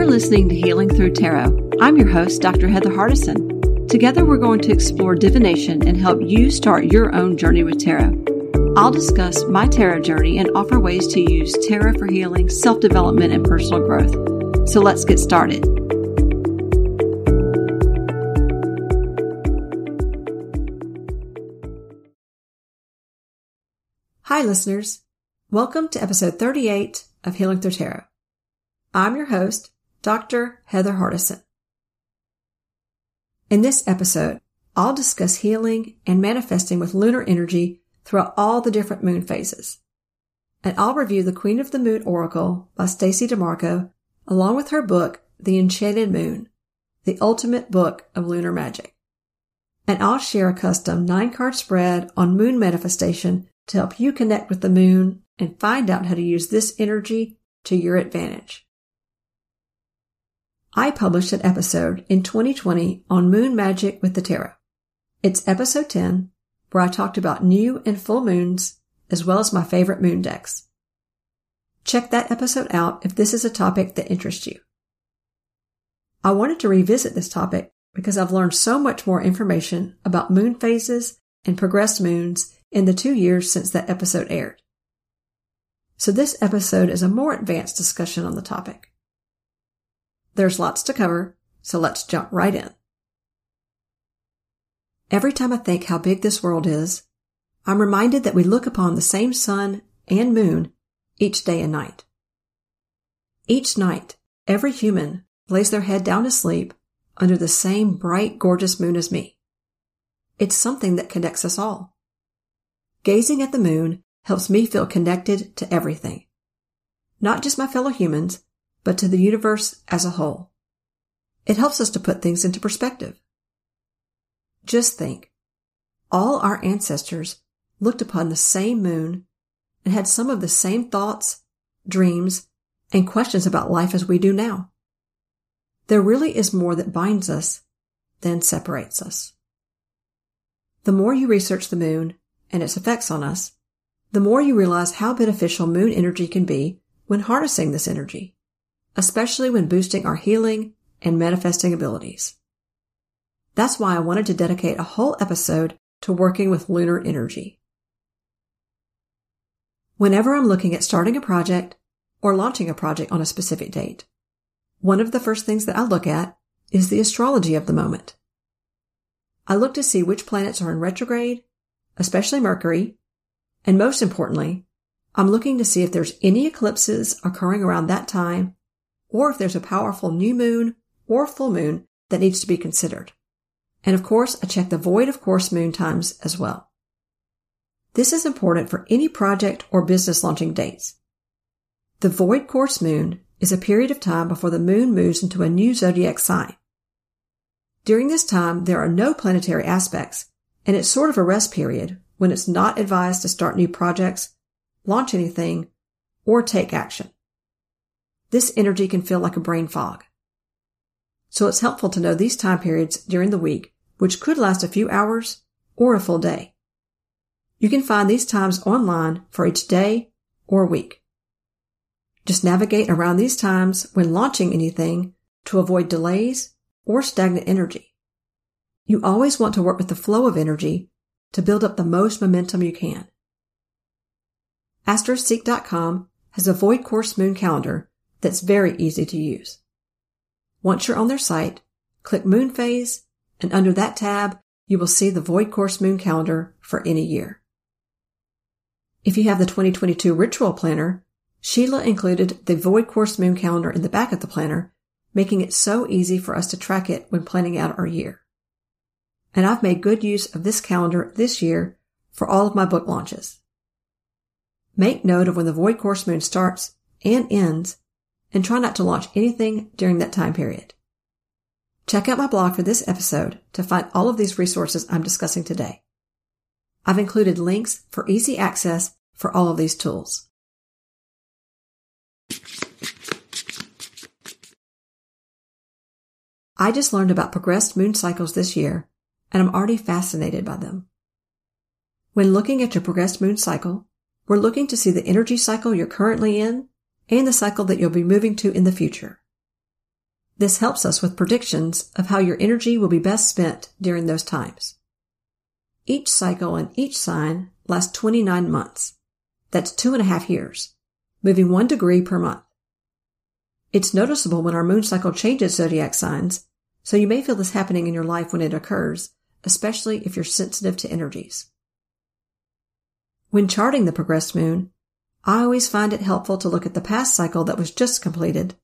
You're listening to Healing Through Tarot. I'm your host, Dr. Heather Hardison. Together, we're going to explore divination and help you start your own journey with tarot. I'll discuss my tarot journey and offer ways to use tarot for healing, self development, and personal growth. So let's get started. Hi, listeners. Welcome to episode 38 of Healing Through Tarot. I'm your host, Dr. Heather Hardison. In this episode, I'll discuss healing and manifesting with lunar energy throughout all the different moon phases. And I'll review The Queen of the Moon Oracle by Stacey DeMarco along with her book, The Enchanted Moon, the ultimate book of lunar magic. And I'll share a custom nine card spread on moon manifestation to help you connect with the moon and find out how to use this energy to your advantage. I published an episode in 2020 on moon magic with the tarot. It's episode 10, where I talked about new and full moons, as well as my favorite moon decks. Check that episode out if this is a topic that interests you. I wanted to revisit this topic because I've learned so much more information about moon phases and progressed moons in the two years since that episode aired. So this episode is a more advanced discussion on the topic. There's lots to cover, so let's jump right in. Every time I think how big this world is, I'm reminded that we look upon the same sun and moon each day and night. Each night, every human lays their head down to sleep under the same bright, gorgeous moon as me. It's something that connects us all. Gazing at the moon helps me feel connected to everything. Not just my fellow humans, but to the universe as a whole. It helps us to put things into perspective. Just think, all our ancestors looked upon the same moon and had some of the same thoughts, dreams, and questions about life as we do now. There really is more that binds us than separates us. The more you research the moon and its effects on us, the more you realize how beneficial moon energy can be when harnessing this energy especially when boosting our healing and manifesting abilities. That's why I wanted to dedicate a whole episode to working with lunar energy. Whenever I'm looking at starting a project or launching a project on a specific date, one of the first things that I look at is the astrology of the moment. I look to see which planets are in retrograde, especially Mercury, and most importantly, I'm looking to see if there's any eclipses occurring around that time or if there's a powerful new moon or full moon that needs to be considered. And of course, I check the void of course moon times as well. This is important for any project or business launching dates. The void course moon is a period of time before the moon moves into a new zodiac sign. During this time, there are no planetary aspects, and it's sort of a rest period when it's not advised to start new projects, launch anything, or take action. This energy can feel like a brain fog. So it's helpful to know these time periods during the week, which could last a few hours or a full day. You can find these times online for each day or week. Just navigate around these times when launching anything to avoid delays or stagnant energy. You always want to work with the flow of energy to build up the most momentum you can. Astroseek.com has a void course moon calendar that's very easy to use. Once you're on their site, click Moon Phase, and under that tab, you will see the Void Course Moon Calendar for any year. If you have the 2022 Ritual Planner, Sheila included the Void Course Moon Calendar in the back of the planner, making it so easy for us to track it when planning out our year. And I've made good use of this calendar this year for all of my book launches. Make note of when the Void Course Moon starts and ends and try not to launch anything during that time period. Check out my blog for this episode to find all of these resources I'm discussing today. I've included links for easy access for all of these tools. I just learned about progressed moon cycles this year, and I'm already fascinated by them. When looking at your progressed moon cycle, we're looking to see the energy cycle you're currently in and the cycle that you'll be moving to in the future. This helps us with predictions of how your energy will be best spent during those times. Each cycle and each sign lasts 29 months. That's two and a half years, moving one degree per month. It's noticeable when our moon cycle changes zodiac signs, so you may feel this happening in your life when it occurs, especially if you're sensitive to energies. When charting the progressed moon, I always find it helpful to look at the past cycle that was just completed,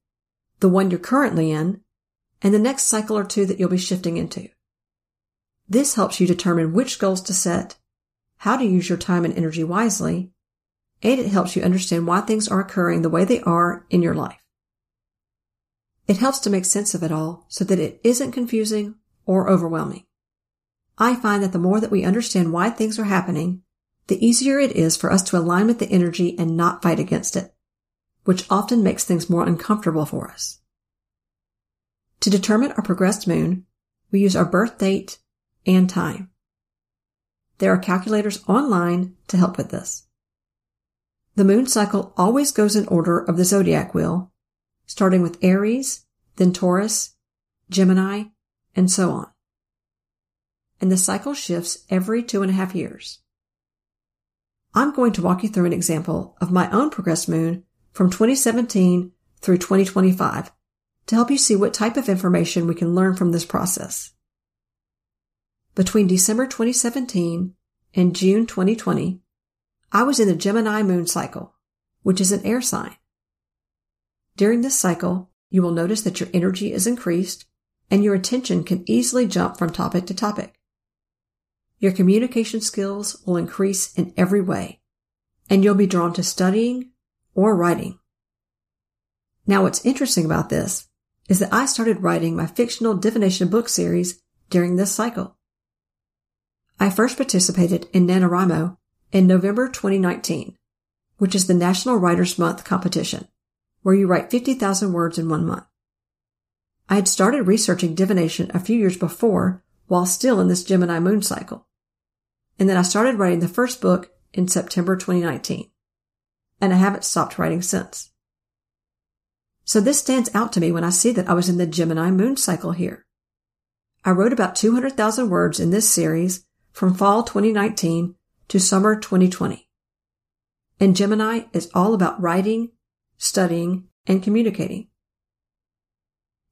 the one you're currently in, and the next cycle or two that you'll be shifting into. This helps you determine which goals to set, how to use your time and energy wisely, and it helps you understand why things are occurring the way they are in your life. It helps to make sense of it all so that it isn't confusing or overwhelming. I find that the more that we understand why things are happening, the easier it is for us to align with the energy and not fight against it, which often makes things more uncomfortable for us. To determine our progressed moon, we use our birth date and time. There are calculators online to help with this. The moon cycle always goes in order of the zodiac wheel, starting with Aries, then Taurus, Gemini, and so on. And the cycle shifts every two and a half years. I'm going to walk you through an example of my own progressed moon from 2017 through 2025 to help you see what type of information we can learn from this process. Between December 2017 and June 2020, I was in the Gemini moon cycle, which is an air sign. During this cycle, you will notice that your energy is increased and your attention can easily jump from topic to topic. Your communication skills will increase in every way, and you'll be drawn to studying or writing. Now what's interesting about this is that I started writing my fictional divination book series during this cycle. I first participated in NaNoWriMo in November 2019, which is the National Writers Month competition, where you write 50,000 words in one month. I had started researching divination a few years before while still in this Gemini moon cycle. And then I started writing the first book in September 2019. And I haven't stopped writing since. So this stands out to me when I see that I was in the Gemini moon cycle here. I wrote about 200,000 words in this series from fall 2019 to summer 2020. And Gemini is all about writing, studying, and communicating.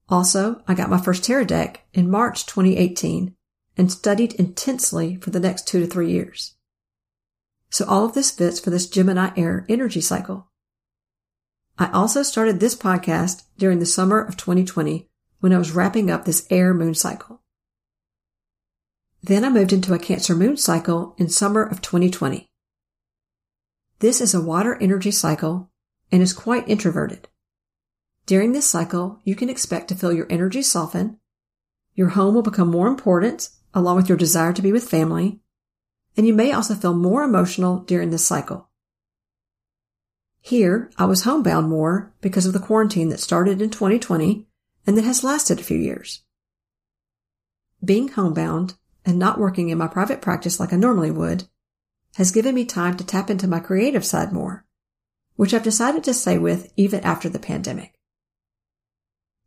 Also, I got my first tarot deck in March 2018 and studied intensely for the next two to three years. So all of this fits for this Gemini air energy cycle. I also started this podcast during the summer of 2020 when I was wrapping up this air moon cycle. Then I moved into a Cancer moon cycle in summer of 2020. This is a water energy cycle and is quite introverted. During this cycle, you can expect to feel your energy soften, your home will become more important along with your desire to be with family, and you may also feel more emotional during this cycle. Here, I was homebound more because of the quarantine that started in 2020 and that has lasted a few years. Being homebound and not working in my private practice like I normally would has given me time to tap into my creative side more, which I've decided to stay with even after the pandemic.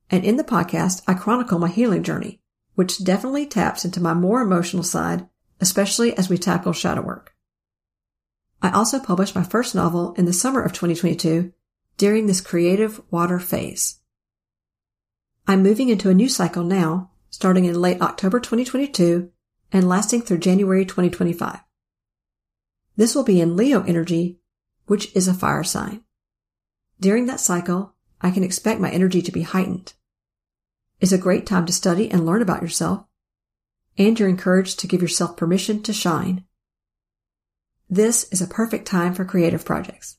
And in the podcast, I chronicle my healing journey, which definitely taps into my more emotional side, especially as we tackle shadow work. I also published my first novel in the summer of 2022 during this creative water phase. I'm moving into a new cycle now, starting in late October 2022 and lasting through January 2025. This will be in Leo energy, which is a fire sign. During that cycle, I can expect my energy to be heightened. It's a great time to study and learn about yourself, and you're encouraged to give yourself permission to shine. This is a perfect time for creative projects.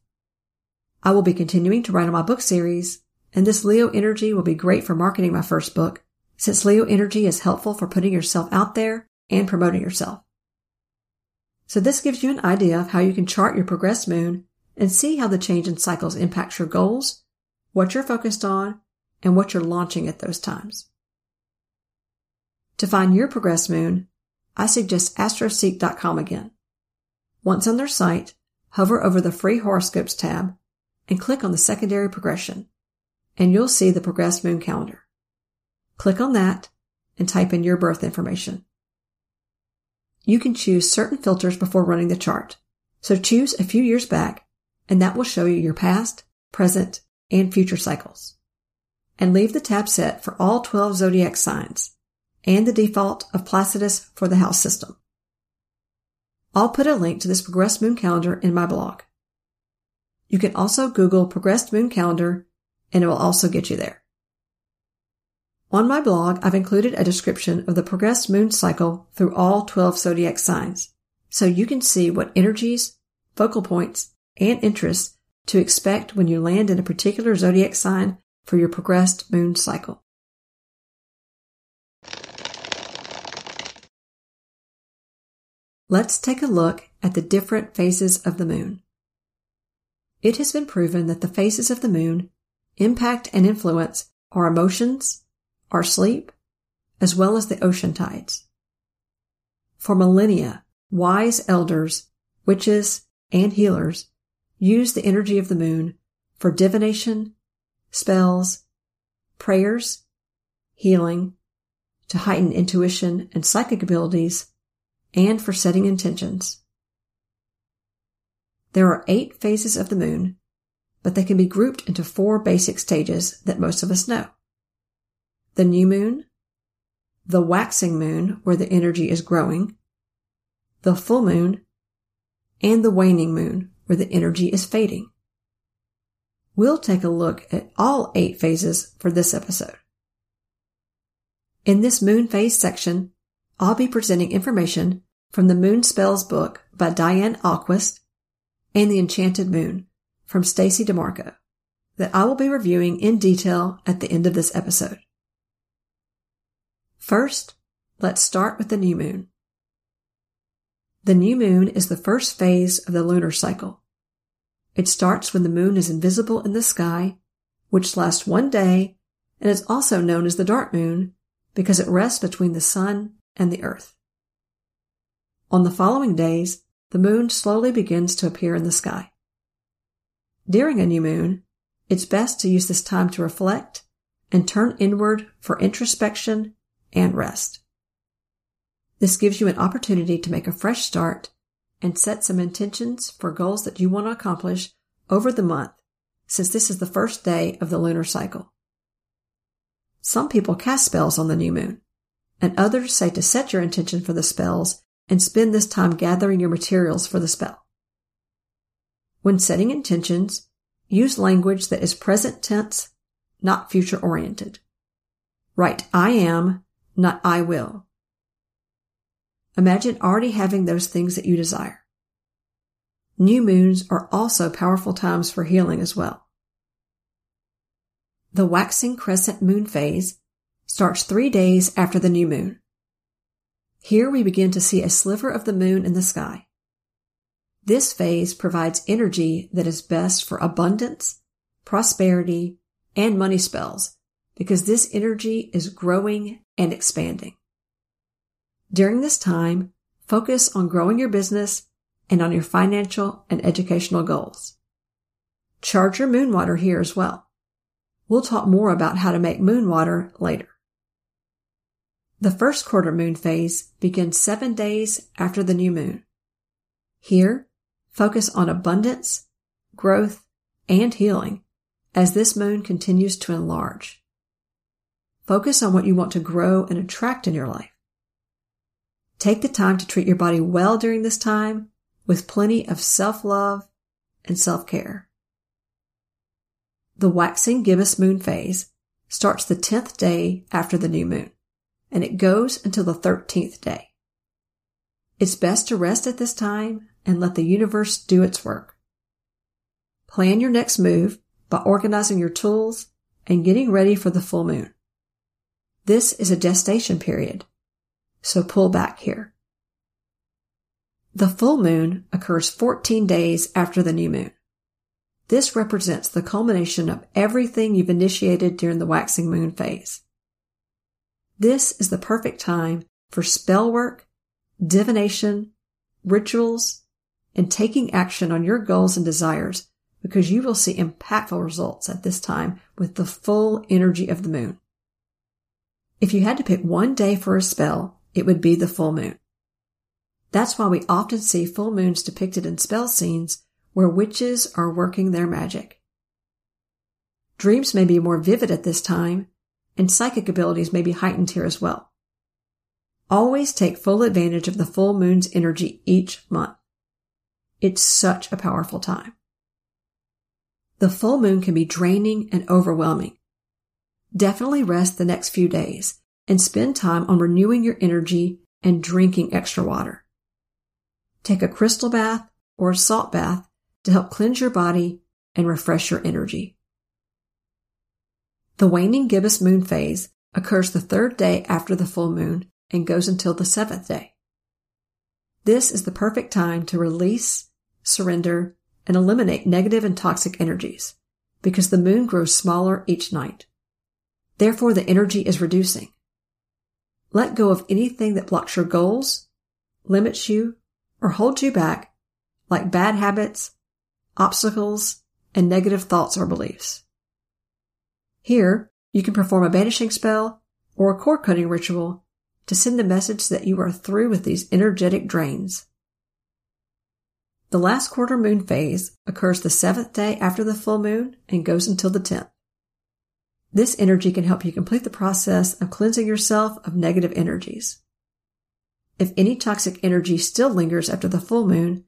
I will be continuing to write on my book series, and this Leo energy will be great for marketing my first book, since Leo energy is helpful for putting yourself out there and promoting yourself. So this gives you an idea of how you can chart your progressed moon and see how the change in cycles impacts your goals, what you're focused on, and what you're launching at those times. To find your progressed moon, I suggest astroseek.com again. Once on their site, hover over the free horoscopes tab and click on the secondary progression, and you'll see the progressed moon calendar. Click on that and type in your birth information. You can choose certain filters before running the chart. So choose a few years back and that will show you your past, present, and future cycles. And leave the tab set for all 12 zodiac signs and the default of Placidus for the house system. I'll put a link to this progressed moon calendar in my blog. You can also Google progressed moon calendar and it will also get you there. On my blog, I've included a description of the progressed moon cycle through all 12 zodiac signs, so you can see what energies, focal points, and interests to expect when you land in a particular zodiac sign for your progressed moon cycle. Let's take a look at the different phases of the moon. It has been proven that the phases of the moon impact and influence our emotions, our sleep, as well as the ocean tides. For millennia, wise elders, witches, and healers use the energy of the moon for divination, spells, prayers, healing, to heighten intuition and psychic abilities, and for setting intentions. There are eight phases of the moon, but they can be grouped into four basic stages that most of us know the new moon, the waxing moon, where the energy is growing, the full moon, and the waning moon, where the energy is fading. We'll take a look at all eight phases for this episode. In this moon phase section, I'll be presenting information from the Moon Spells book by Diane Ahlquist and The Enchanted Moon from Stacey DeMarco that I will be reviewing in detail at the end of this episode. First, let's start with the new moon. The new moon is the first phase of the lunar cycle. It starts when the moon is invisible in the sky, which lasts one day and is also known as the dark moon because it rests between the sun and the earth. On the following days, the moon slowly begins to appear in the sky. During a new moon, it's best to use this time to reflect and turn inward for introspection and rest. This gives you an opportunity to make a fresh start and set some intentions for goals that you want to accomplish over the month, since this is the first day of the lunar cycle. Some people cast spells on the new moon, and others say to set your intention for the spells and spend this time gathering your materials for the spell. When setting intentions, use language that is present tense, not future oriented. Write I am not I will. Imagine already having those things that you desire. New moons are also powerful times for healing as well. The waxing crescent moon phase starts three days after the new moon. Here we begin to see a sliver of the moon in the sky. This phase provides energy that is best for abundance, prosperity, and money spells because this energy is growing and expanding. During this time, focus on growing your business and on your financial and educational goals. Charge your moon water here as well. We'll talk more about how to make moon water later. The first quarter moon phase begins seven days after the new moon. Here, focus on abundance, growth, and healing as this moon continues to enlarge. Focus on what you want to grow and attract in your life. Take the time to treat your body well during this time with plenty of self-love and self-care. The waxing gibbous moon phase starts the 10th day after the new moon, and it goes until the 13th day. It's best to rest at this time and let the universe do its work. Plan your next move by organizing your tools and getting ready for the full moon. This is a gestation period, so pull back here. The full moon occurs 14 days after the new moon. This represents the culmination of everything you've initiated during the waxing moon phase. This is the perfect time for spell work, divination, rituals, and taking action on your goals and desires because you will see impactful results at this time with the full energy of the moon. If you had to pick one day for a spell, it would be the full moon. That's why we often see full moons depicted in spell scenes where witches are working their magic. Dreams may be more vivid at this time, and psychic abilities may be heightened here as well. Always take full advantage of the full moon's energy each month. It's such a powerful time. The full moon can be draining and overwhelming. Definitely rest the next few days and spend time on renewing your energy and drinking extra water. Take a crystal bath or a salt bath to help cleanse your body and refresh your energy. The waning gibbous moon phase occurs the third day after the full moon and goes until the seventh day. This is the perfect time to release, surrender, and eliminate negative and toxic energies because the moon grows smaller each night. Therefore, the energy is reducing. Let go of anything that blocks your goals, limits you, or holds you back, like bad habits, obstacles, and negative thoughts or beliefs. Here, you can perform a banishing spell or a cord cutting ritual to send the message that you are through with these energetic drains. The last quarter moon phase occurs the seventh day after the full moon and goes until the 10th. This energy can help you complete the process of cleansing yourself of negative energies. If any toxic energy still lingers after the full moon,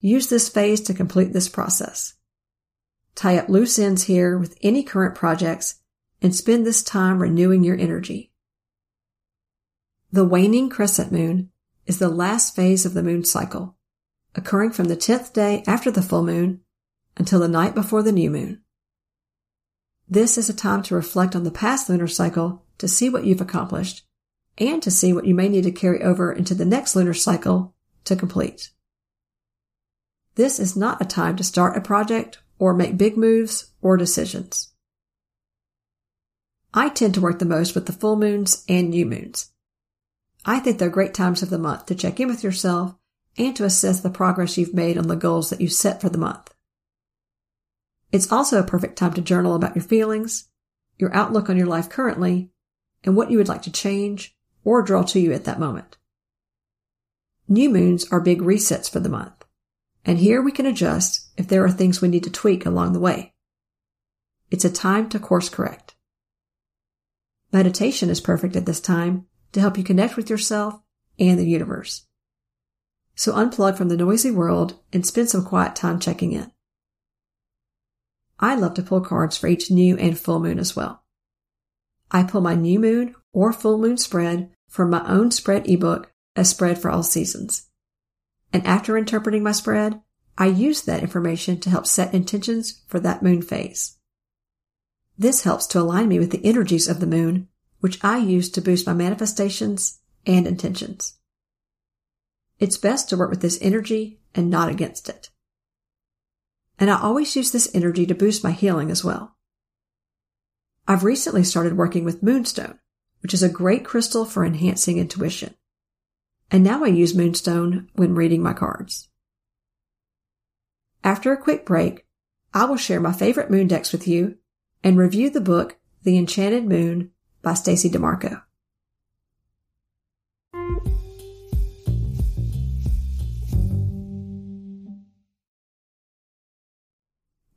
use this phase to complete this process. Tie up loose ends here with any current projects and spend this time renewing your energy. The waning crescent moon is the last phase of the moon cycle, occurring from the 10th day after the full moon until the night before the new moon. This is a time to reflect on the past lunar cycle to see what you've accomplished and to see what you may need to carry over into the next lunar cycle to complete. This is not a time to start a project or make big moves or decisions. I tend to work the most with the full moons and new moons. I think they're great times of the month to check in with yourself and to assess the progress you've made on the goals that you set for the month. It's also a perfect time to journal about your feelings, your outlook on your life currently, and what you would like to change or draw to you at that moment. New moons are big resets for the month, and here we can adjust if there are things we need to tweak along the way. It's a time to course correct. Meditation is perfect at this time to help you connect with yourself and the universe. So unplug from the noisy world and spend some quiet time checking in. I love to pull cards for each new and full moon as well. I pull my new moon or full moon spread from my own spread ebook, A Spread for All Seasons. And after interpreting my spread, I use that information to help set intentions for that moon phase. This helps to align me with the energies of the moon which I use to boost my manifestations and intentions. It's best to work with this energy and not against it. And I always use this energy to boost my healing as well. I've recently started working with Moonstone, which is a great crystal for enhancing intuition. And now I use Moonstone when reading my cards. After a quick break, I will share my favorite moon decks with you and review the book The Enchanted Moon by Stacey DeMarco.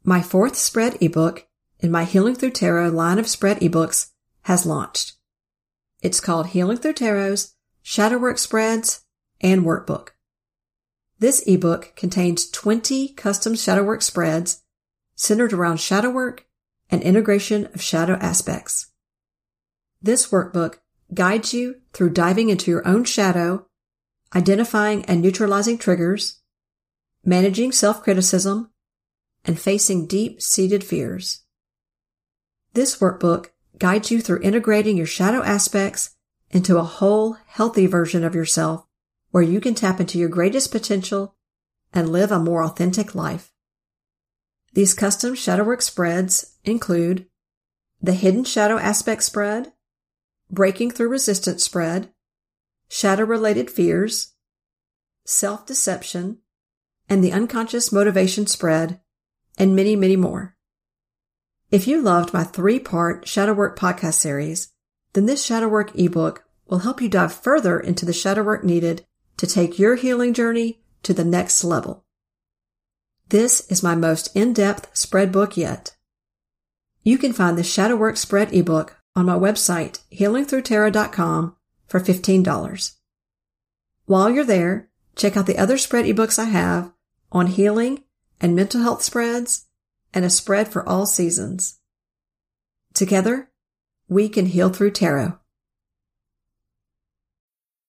My fourth spread ebook in my Healing Through Tarot line of spread ebooks has launched. It's called Healing Through Tarot's Shadowwork Spreads and Workbook. This ebook contains 20 custom shadowwork spreads centered around shadowwork and integration of shadow aspects. This workbook guides you through diving into your own shadow, identifying and neutralizing triggers, managing self-criticism, and facing deep-seated fears. This workbook guides you through integrating your shadow aspects into a whole, healthy version of yourself where you can tap into your greatest potential and live a more authentic life. These custom shadow work spreads include the Hidden Shadow Aspect Spread, breaking through resistance spread, shadow related fears, self deception, and the unconscious motivation spread, and many, many more. If you loved my three part shadow work podcast series, then this shadow work ebook will help you dive further into the shadow work needed to take your healing journey to the next level. This is my most in-depth spread book yet. You can find the shadow work spread ebook on my website, healingthroughtarot.com for $15. While you're there, check out the other spread ebooks I have on healing and mental health spreads and a spread for all seasons. Together, we can heal through tarot.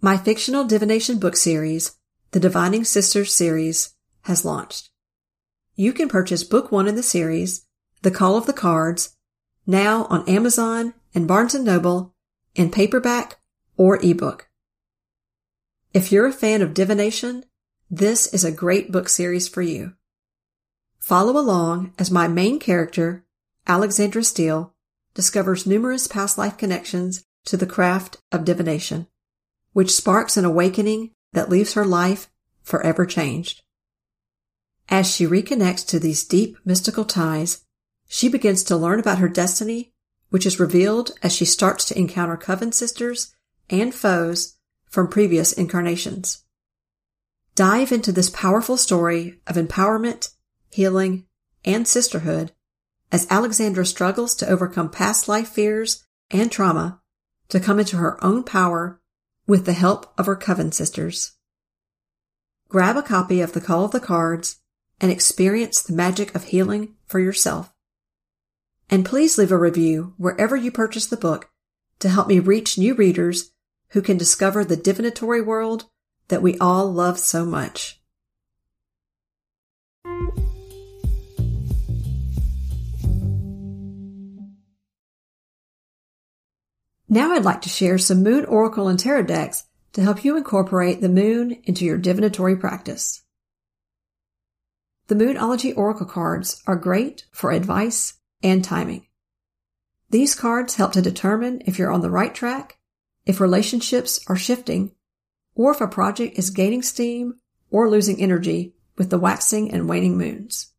My fictional divination book series, the Divining Sisters series, has launched. You can purchase book one in the series, The Call of the Cards, now on Amazon and Barnes & Noble in paperback or ebook. If you're a fan of divination, this is a great book series for you. Follow along as my main character, Alexandra Steele, discovers numerous past life connections to the craft of divination which sparks an awakening that leaves her life forever changed. As she reconnects to these deep mystical ties, she begins to learn about her destiny, which is revealed as she starts to encounter coven sisters and foes from previous incarnations. Dive into this powerful story of empowerment, healing, and sisterhood as Alexandra struggles to overcome past life fears and trauma to come into her own power with the help of her coven sisters. Grab a copy of The Call of the Cards and experience the magic of healing for yourself. And please leave a review wherever you purchase the book to help me reach new readers who can discover the divinatory world that we all love so much. Now I'd like to share some Moon Oracle and Tarot decks to help you incorporate the moon into your divinatory practice. The Moonology Oracle cards are great for advice and timing. These cards help to determine if you're on the right track, if relationships are shifting, or if a project is gaining steam or losing energy with the waxing and waning moons.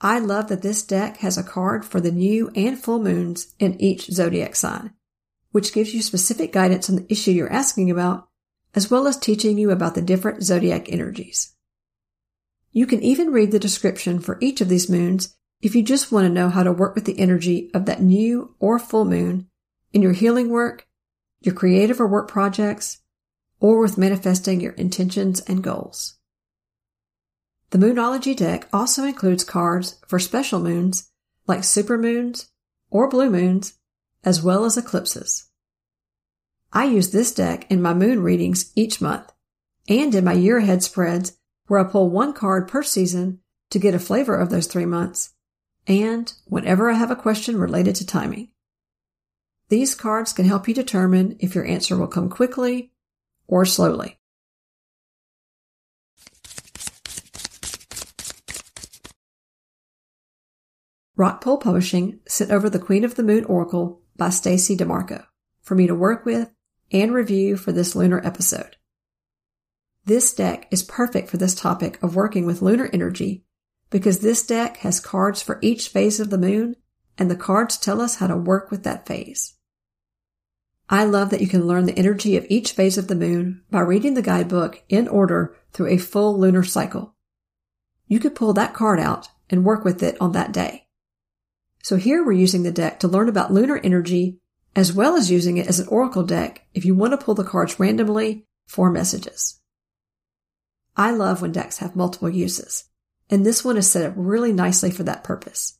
I love that this deck has a card for the new and full moons in each zodiac sign, which gives you specific guidance on the issue you're asking about, as well as teaching you about the different zodiac energies. You can even read the description for each of these moons if you just want to know how to work with the energy of that new or full moon in your healing work, your creative or work projects, or with manifesting your intentions and goals. The Moonology deck also includes cards for special moons like supermoons or blue moons, as well as eclipses. I use this deck in my moon readings each month and in my year ahead spreads where I pull one card per season to get a flavor of those three months and whenever I have a question related to timing. These cards can help you determine if your answer will come quickly or slowly. Rockpool Publishing sent over the Queen of the Moon Oracle by Stacey DeMarco for me to work with and review for this lunar episode. This deck is perfect for this topic of working with lunar energy because this deck has cards for each phase of the moon and the cards tell us how to work with that phase. I love that you can learn the energy of each phase of the moon by reading the guidebook in order through a full lunar cycle. You could pull that card out and work with it on that day. So here we're using the deck to learn about lunar energy as well as using it as an oracle deck if you want to pull the cards randomly for messages. I love when decks have multiple uses, and this one is set up really nicely for that purpose.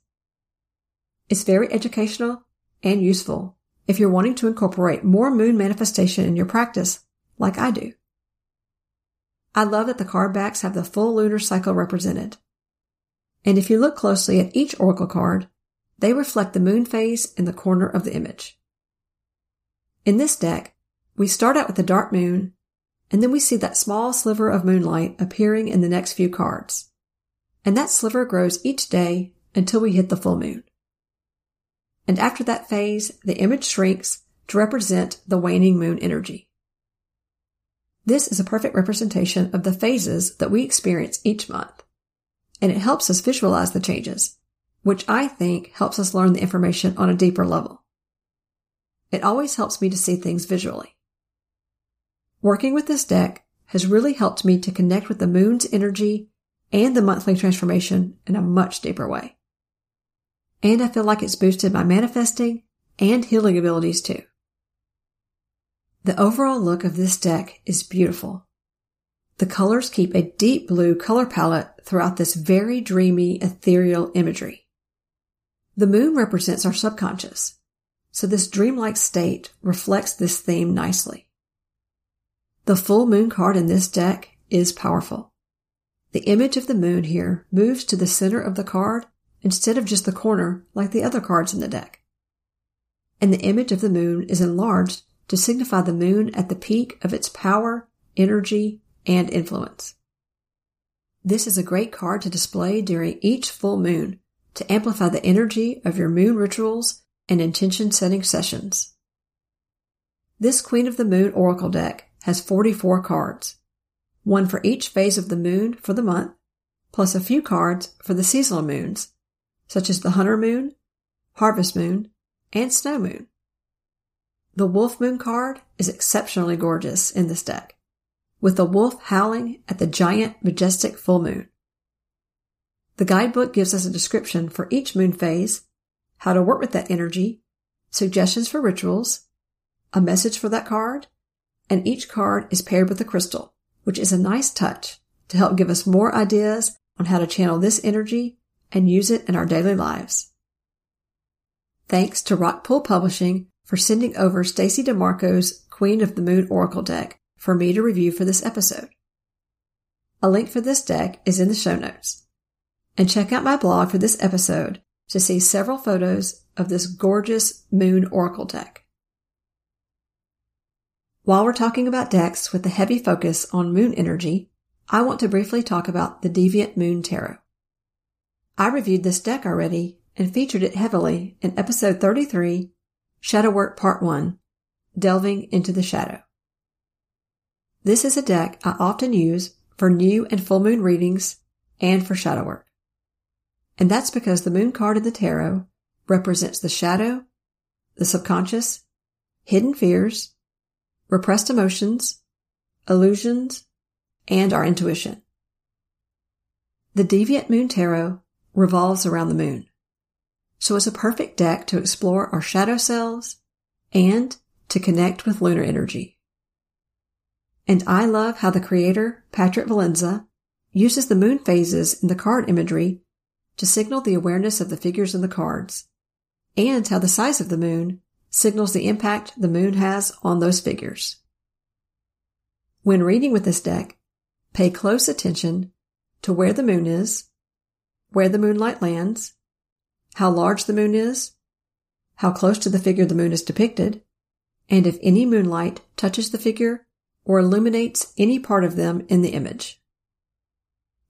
It's very educational and useful if you're wanting to incorporate more moon manifestation in your practice, like I do. I love that the card backs have the full lunar cycle represented. And if you look closely at each oracle card, They reflect the moon phase in the corner of the image. In this deck, we start out with the dark moon, and then we see that small sliver of moonlight appearing in the next few cards. And that sliver grows each day until we hit the full moon. And after that phase, the image shrinks to represent the waning moon energy. This is a perfect representation of the phases that we experience each month, and it helps us visualize the changes, which I think helps us learn the information on a deeper level. It always helps me to see things visually. Working with this deck has really helped me to connect with the moon's energy and the monthly transformation in a much deeper way. And I feel like it's boosted my manifesting and healing abilities too. The overall look of this deck is beautiful. The colors keep a deep blue color palette throughout this very dreamy, ethereal imagery. The moon represents our subconscious, so this dreamlike state reflects this theme nicely. The full moon card in this deck is powerful. The image of the moon here moves to the center of the card instead of just the corner like the other cards in the deck. And the image of the moon is enlarged to signify the moon at the peak of its power, energy, and influence. This is a great card to display during each full moon to amplify the energy of your moon rituals and intention setting sessions. This Queen of the Moon Oracle deck has 44 cards, one for each phase of the moon for the month, plus a few cards for the seasonal moons, such as the Hunter Moon, Harvest Moon, and Snow Moon. The Wolf Moon card is exceptionally gorgeous in this deck, with the wolf howling at the giant, majestic full moon. The guidebook gives us a description for each moon phase, how to work with that energy, suggestions for rituals, a message for that card, and each card is paired with a crystal, which is a nice touch to help give us more ideas on how to channel this energy and use it in our daily lives. Thanks to Rockpool Publishing for sending over Stacey DeMarco's Queen of the Moon Oracle deck for me to review for this episode. A link for this deck is in the show notes. And check out my blog for this episode to see several photos of this gorgeous Moon Oracle deck. While we're talking about decks with a heavy focus on moon energy, I want to briefly talk about the Deviant Moon Tarot. I reviewed this deck already and featured it heavily in episode 33 Shadow Work Part 1 Delving into the Shadow. This is a deck I often use for new and full moon readings and for shadow work. And that's because the moon card in the tarot represents the shadow, the subconscious, hidden fears, repressed emotions, illusions, and our intuition. The Deviant Moon Tarot revolves around the moon so it's a perfect deck to explore our shadow selves and to connect with lunar energy. And I love how the creator, Patrick Valenza, uses the moon phases in the card imagery to signal the awareness of the figures in the cards, and how the size of the moon signals the impact the moon has on those figures. When reading with this deck, pay close attention to where the moon is, where the moonlight lands, how large the moon is, how close to the figure the moon is depicted, and if any moonlight touches the figure or illuminates any part of them in the image.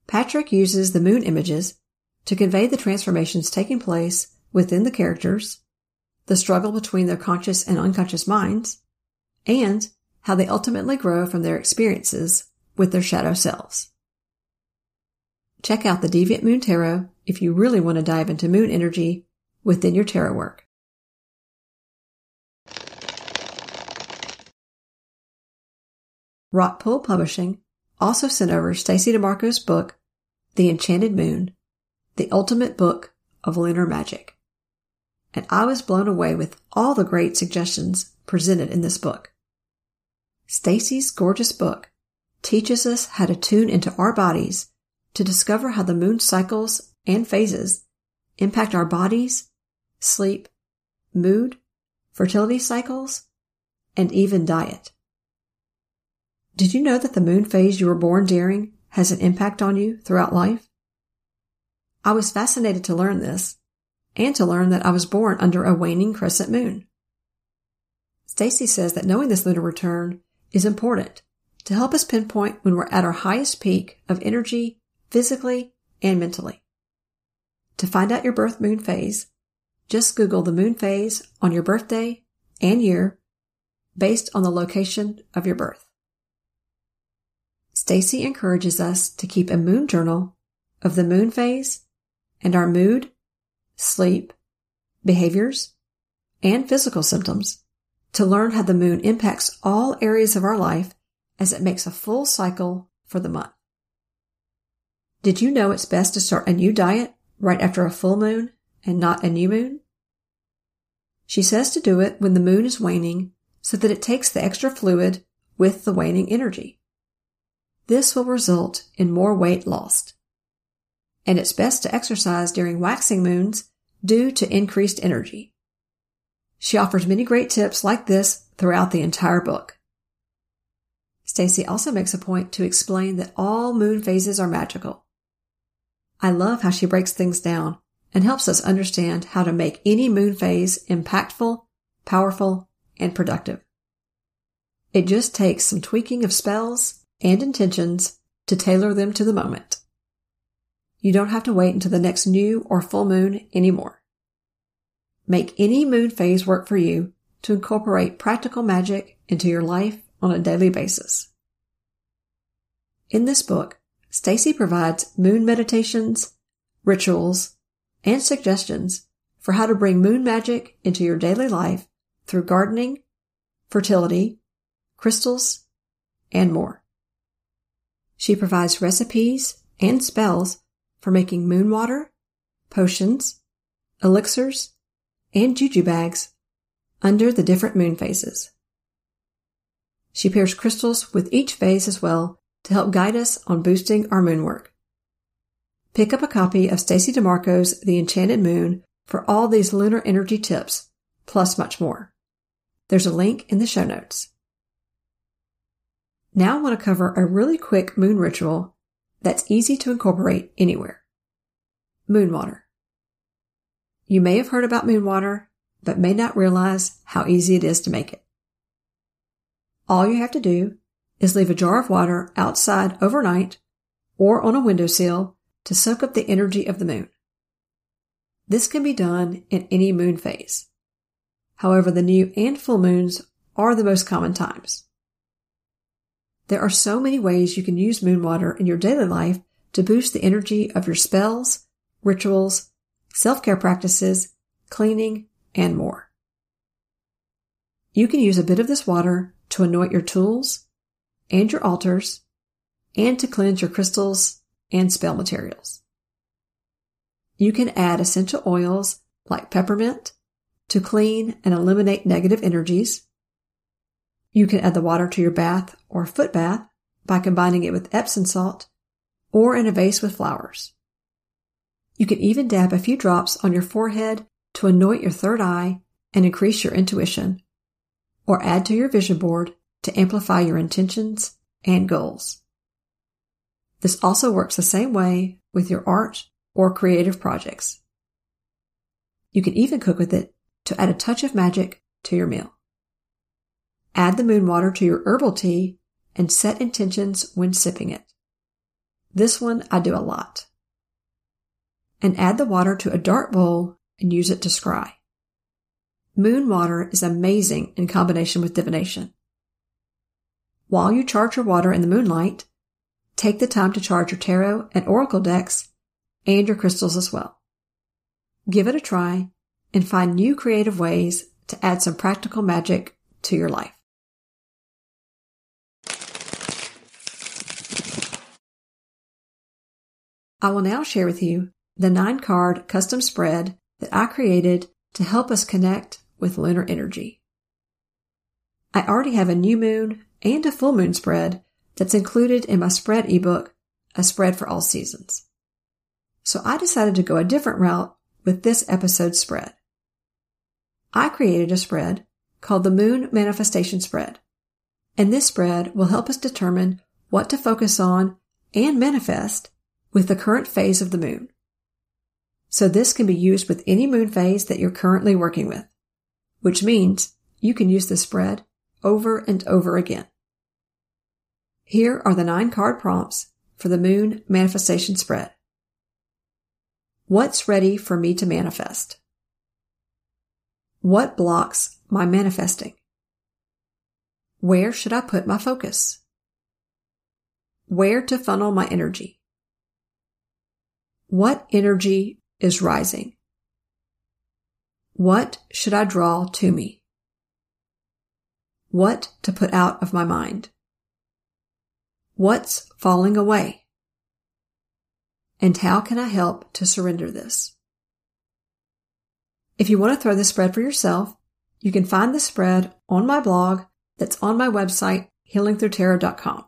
Patrick uses the moon images to convey the transformations taking place within the characters, the struggle between their conscious and unconscious minds, and how they ultimately grow from their experiences with their shadow selves. Check out the Deviant Moon Tarot if you really want to dive into moon energy within your tarot work. Rockpool Publishing also sent over Stacey DeMarco's book, The Enchanted Moon, the ultimate book of lunar magic. And I was blown away with all the great suggestions presented in this book. Stacey's gorgeous book teaches us how to tune into our bodies to discover how the moon cycles and phases impact our bodies, sleep, mood, fertility cycles, and even diet. Did you know that the moon phase you were born during has an impact on you throughout life? I was fascinated to learn this, and to learn that I was born under a waning crescent moon. Stacey says that knowing this lunar return is important to help us pinpoint when we're at our highest peak of energy physically and mentally. To find out your birth moon phase, just Google the moon phase on your birthday and year based on the location of your birth. Stacey encourages us to keep a moon journal of the moon phase and our mood, sleep, behaviors, and physical symptoms to learn how the moon impacts all areas of our life as it makes a full cycle for the month. Did you know it's best to start a new diet right after a full moon and not a new moon? She says to do it when the moon is waning so that it takes the extra fluid with the waning energy. This will result in more weight lost. And it's best to exercise during waxing moons due to increased energy. She offers many great tips like this throughout the entire book. Stacey also makes a point to explain that all moon phases are magical. I love how she breaks things down and helps us understand how to make any moon phase impactful, powerful, and productive. It just takes some tweaking of spells and intentions to tailor them to the moment. You don't have to wait until the next new or full moon anymore. Make any moon phase work for you to incorporate practical magic into your life on a daily basis. In this book, Stacey provides moon meditations, rituals, and suggestions for how to bring moon magic into your daily life through gardening, fertility, crystals, and more. She provides recipes and spells for making moon water, potions, elixirs, and juju bags under the different moon phases. She pairs crystals with each phase as well to help guide us on boosting our moon work. Pick up a copy of Stacey DeMarco's The Enchanted Moon for all these lunar energy tips, plus much more. There's a link in the show notes. Now I want to cover a really quick moon ritual that's easy to incorporate anywhere. Moon water. You may have heard about moon water, but may not realize how easy it is to make it. All you have to do is leave a jar of water outside overnight or on a windowsill to soak up the energy of the moon. This can be done in any moon phase. However, the new and full moons are the most common times. There are so many ways you can use moon water in your daily life to boost the energy of your spells, rituals, self-care practices, cleaning, and more. You can use a bit of this water to anoint your tools and your altars and to cleanse your crystals and spell materials. You can add essential oils like peppermint to clean and eliminate negative energies. You can add the water to your bath or foot bath by combining it with Epsom salt or in a vase with flowers. You can even dab a few drops on your forehead to anoint your third eye and increase your intuition, or add to your vision board to amplify your intentions and goals. This also works the same way with your art or creative projects. You can even cook with it to add a touch of magic to your meal. Add the moon water to your herbal tea and set intentions when sipping it. This one I do a lot. And add the water to a dark bowl and use it to scry. Moon water is amazing in combination with divination. While you charge your water in the moonlight, take the time to charge your tarot and oracle decks and your crystals as well. Give it a try and find new creative ways to add some practical magic to your life. I will now share with you the nine card custom spread that I created to help us connect with lunar energy. I already have a new moon and a full moon spread that's included in my spread ebook, A Spread for All Seasons. So I decided to go a different route with this episode spread. I created a spread called the Moon Manifestation Spread, and this spread will help us determine what to focus on and manifest with the current phase of the moon. So this can be used with any moon phase that you're currently working with, which means you can use the spread over and over again. Here are the nine card prompts for the moon manifestation spread. What's ready for me to manifest? What blocks my manifesting? Where should I put my focus? Where to funnel my energy? What energy is rising? What should I draw to me? What to put out of my mind? What's falling away? And how can I help to surrender this? If you want to throw this spread for yourself, you can find the spread on my blog that's on my website, healingthroughtarot.com.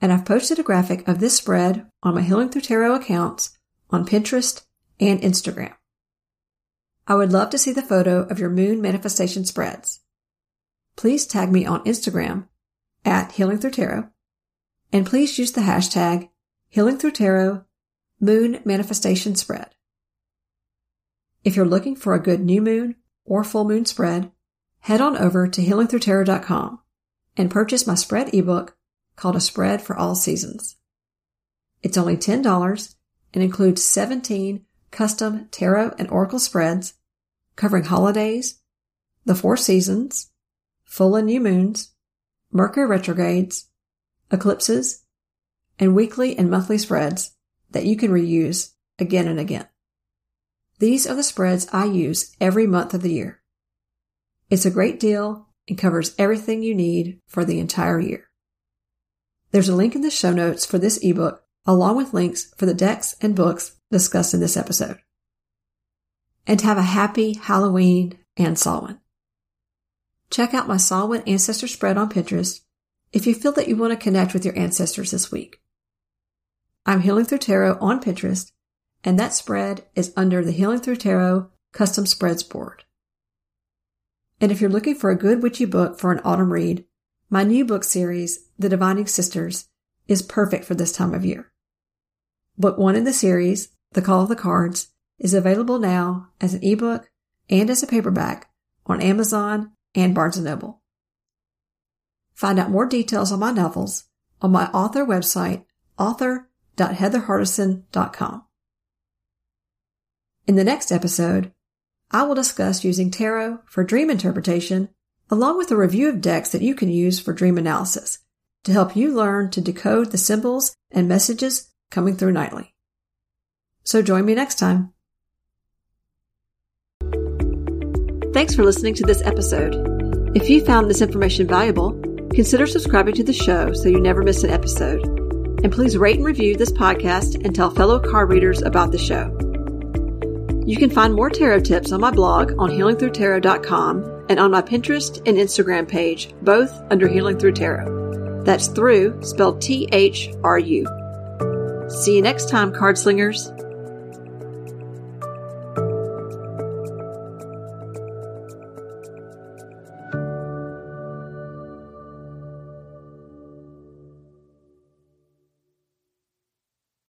And I've posted a graphic of this spread on my Healing Through Tarot accounts on Pinterest and Instagram. I would love to see the photo of your moon manifestation spreads. Please tag me on Instagram at Healing Through Tarot and please use the hashtag Healing Through Tarot Moon Manifestation Spread. If you're looking for a good new moon or full moon spread, head on over to healingthroughtarot.com and purchase my spread ebook called A Spread for All Seasons. It's only $10 and includes 17 custom tarot and oracle spreads covering holidays, the four seasons, full and new moons, Mercury retrogrades, eclipses, and weekly and monthly spreads that you can reuse again and again. These are the spreads I use every month of the year. It's a great deal and covers everything you need for the entire year. There's a link in the show notes for this ebook along with links for the decks and books discussed in this episode. And have a happy Halloween and Samhain. Check out my Samhain ancestor spread on Pinterest if you feel that you want to connect with your ancestors this week. I'm Healing Through Tarot on Pinterest, and that spread is under the Healing Through Tarot Custom Spreads board. And if you're looking for a good witchy book for an autumn read, my new book series, The Divining Sisters, is perfect for this time of year. Book one in the series, The Call of the Cards, is available now as an ebook and as a paperback on Amazon and Barnes & Noble. Find out more details on my novels on my author website, author.heatherhardison.com. In the next episode, I will discuss using tarot for dream interpretation along with a review of decks that you can use for dream analysis to help you learn to decode the symbols and messages coming through nightly. So join me next time. Thanks for listening to this episode. If you found this information valuable, Consider subscribing to the show so you never miss an episode. And please rate and review this podcast and tell fellow card readers about the show. You can find more tarot tips on my blog on healingthroughtarot.com and on my Pinterest and Instagram page, both under Healing Through Tarot. That's through spelled T H R U. See you next time, card slingers.